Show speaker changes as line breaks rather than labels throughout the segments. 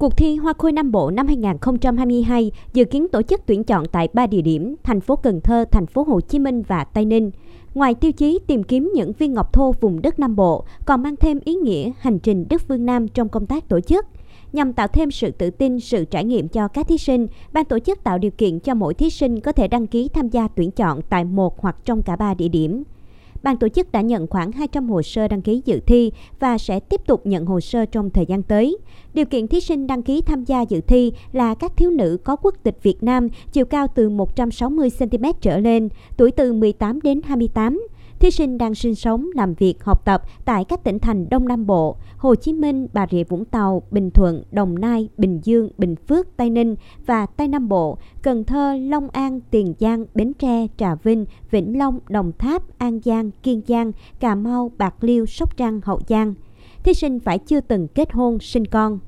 Cuộc thi Hoa Khôi Nam Bộ năm 2022 dự kiến tổ chức tuyển chọn tại 3 địa điểm: thành phố Cần Thơ, thành phố Hồ Chí Minh và Tây Ninh. Ngoài tiêu chí tìm kiếm những viên ngọc thô vùng đất Nam Bộ, còn mang thêm ý nghĩa hành trình đất phương Nam trong công tác tổ chức. Nhằm tạo thêm sự tự tin, sự trải nghiệm cho các thí sinh, ban tổ chức tạo điều kiện cho mỗi thí sinh có thể đăng ký tham gia tuyển chọn tại một hoặc trong cả ba địa điểm. Ban tổ chức đã nhận khoảng 200 hồ sơ đăng ký dự thi và sẽ tiếp tục nhận hồ sơ trong thời gian tới. Điều kiện thí sinh đăng ký tham gia dự thi là các thiếu nữ có quốc tịch Việt Nam, chiều cao từ 160cm trở lên, tuổi từ 18 đến 28, Thí sinh đang sinh sống, làm việc, học tập tại các tỉnh thành Đông Nam Bộ, Hồ Chí Minh, Bà Rịa Vũng Tàu, Bình Thuận, Đồng Nai, Bình Dương, Bình Phước, Tây Ninh và Tây Nam Bộ, Cần Thơ, Long An, Tiền Giang, Bến Tre, Trà Vinh, Vĩnh Long, Đồng Tháp, An Giang, Kiên Giang, Cà Mau, Bạc Liêu, Sóc Trăng, Hậu Giang. Thí sinh phải chưa từng kết hôn, sinh con.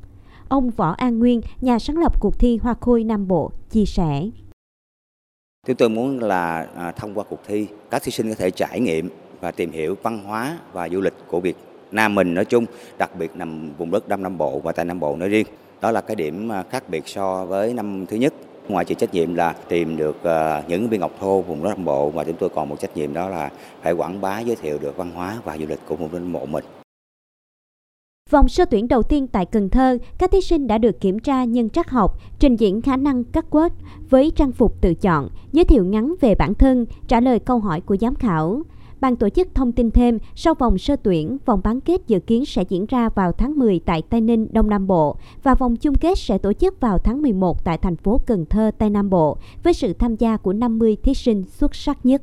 Ông Võ An Nguyên, nhà sáng lập cuộc thi Hoa Khôi Nam Bộ, chia sẻ.
Chúng tôi muốn là à, thông qua cuộc thi, các thí sinh có thể trải nghiệm và tìm hiểu văn hóa và du lịch của Việt Nam mình nói chung, đặc biệt nằm vùng đất Đông Nam Bộ và Tây Nam Bộ nói riêng. Đó là cái điểm à, khác biệt so với năm thứ nhất. Ngoài chịu trách nhiệm là tìm được à, những viên ngọc thô vùng đất Nam Bộ và chúng tôi còn một trách nhiệm đó là phải quảng bá giới thiệu được văn hóa và du lịch của vùng đất Nam Bộ mình.
Vòng sơ tuyển đầu tiên tại Cần Thơ, các thí sinh đã được kiểm tra nhân trắc học, trình diễn khả năng cắt quất với trang phục tự chọn, giới thiệu ngắn về bản thân, trả lời câu hỏi của giám khảo. Ban tổ chức thông tin thêm, sau vòng sơ tuyển, vòng bán kết dự kiến sẽ diễn ra vào tháng 10 tại Tây Ninh, Đông Nam Bộ và vòng chung kết sẽ tổ chức vào tháng 11 tại thành phố Cần Thơ, Tây Nam Bộ với sự tham gia của 50 thí sinh xuất sắc nhất.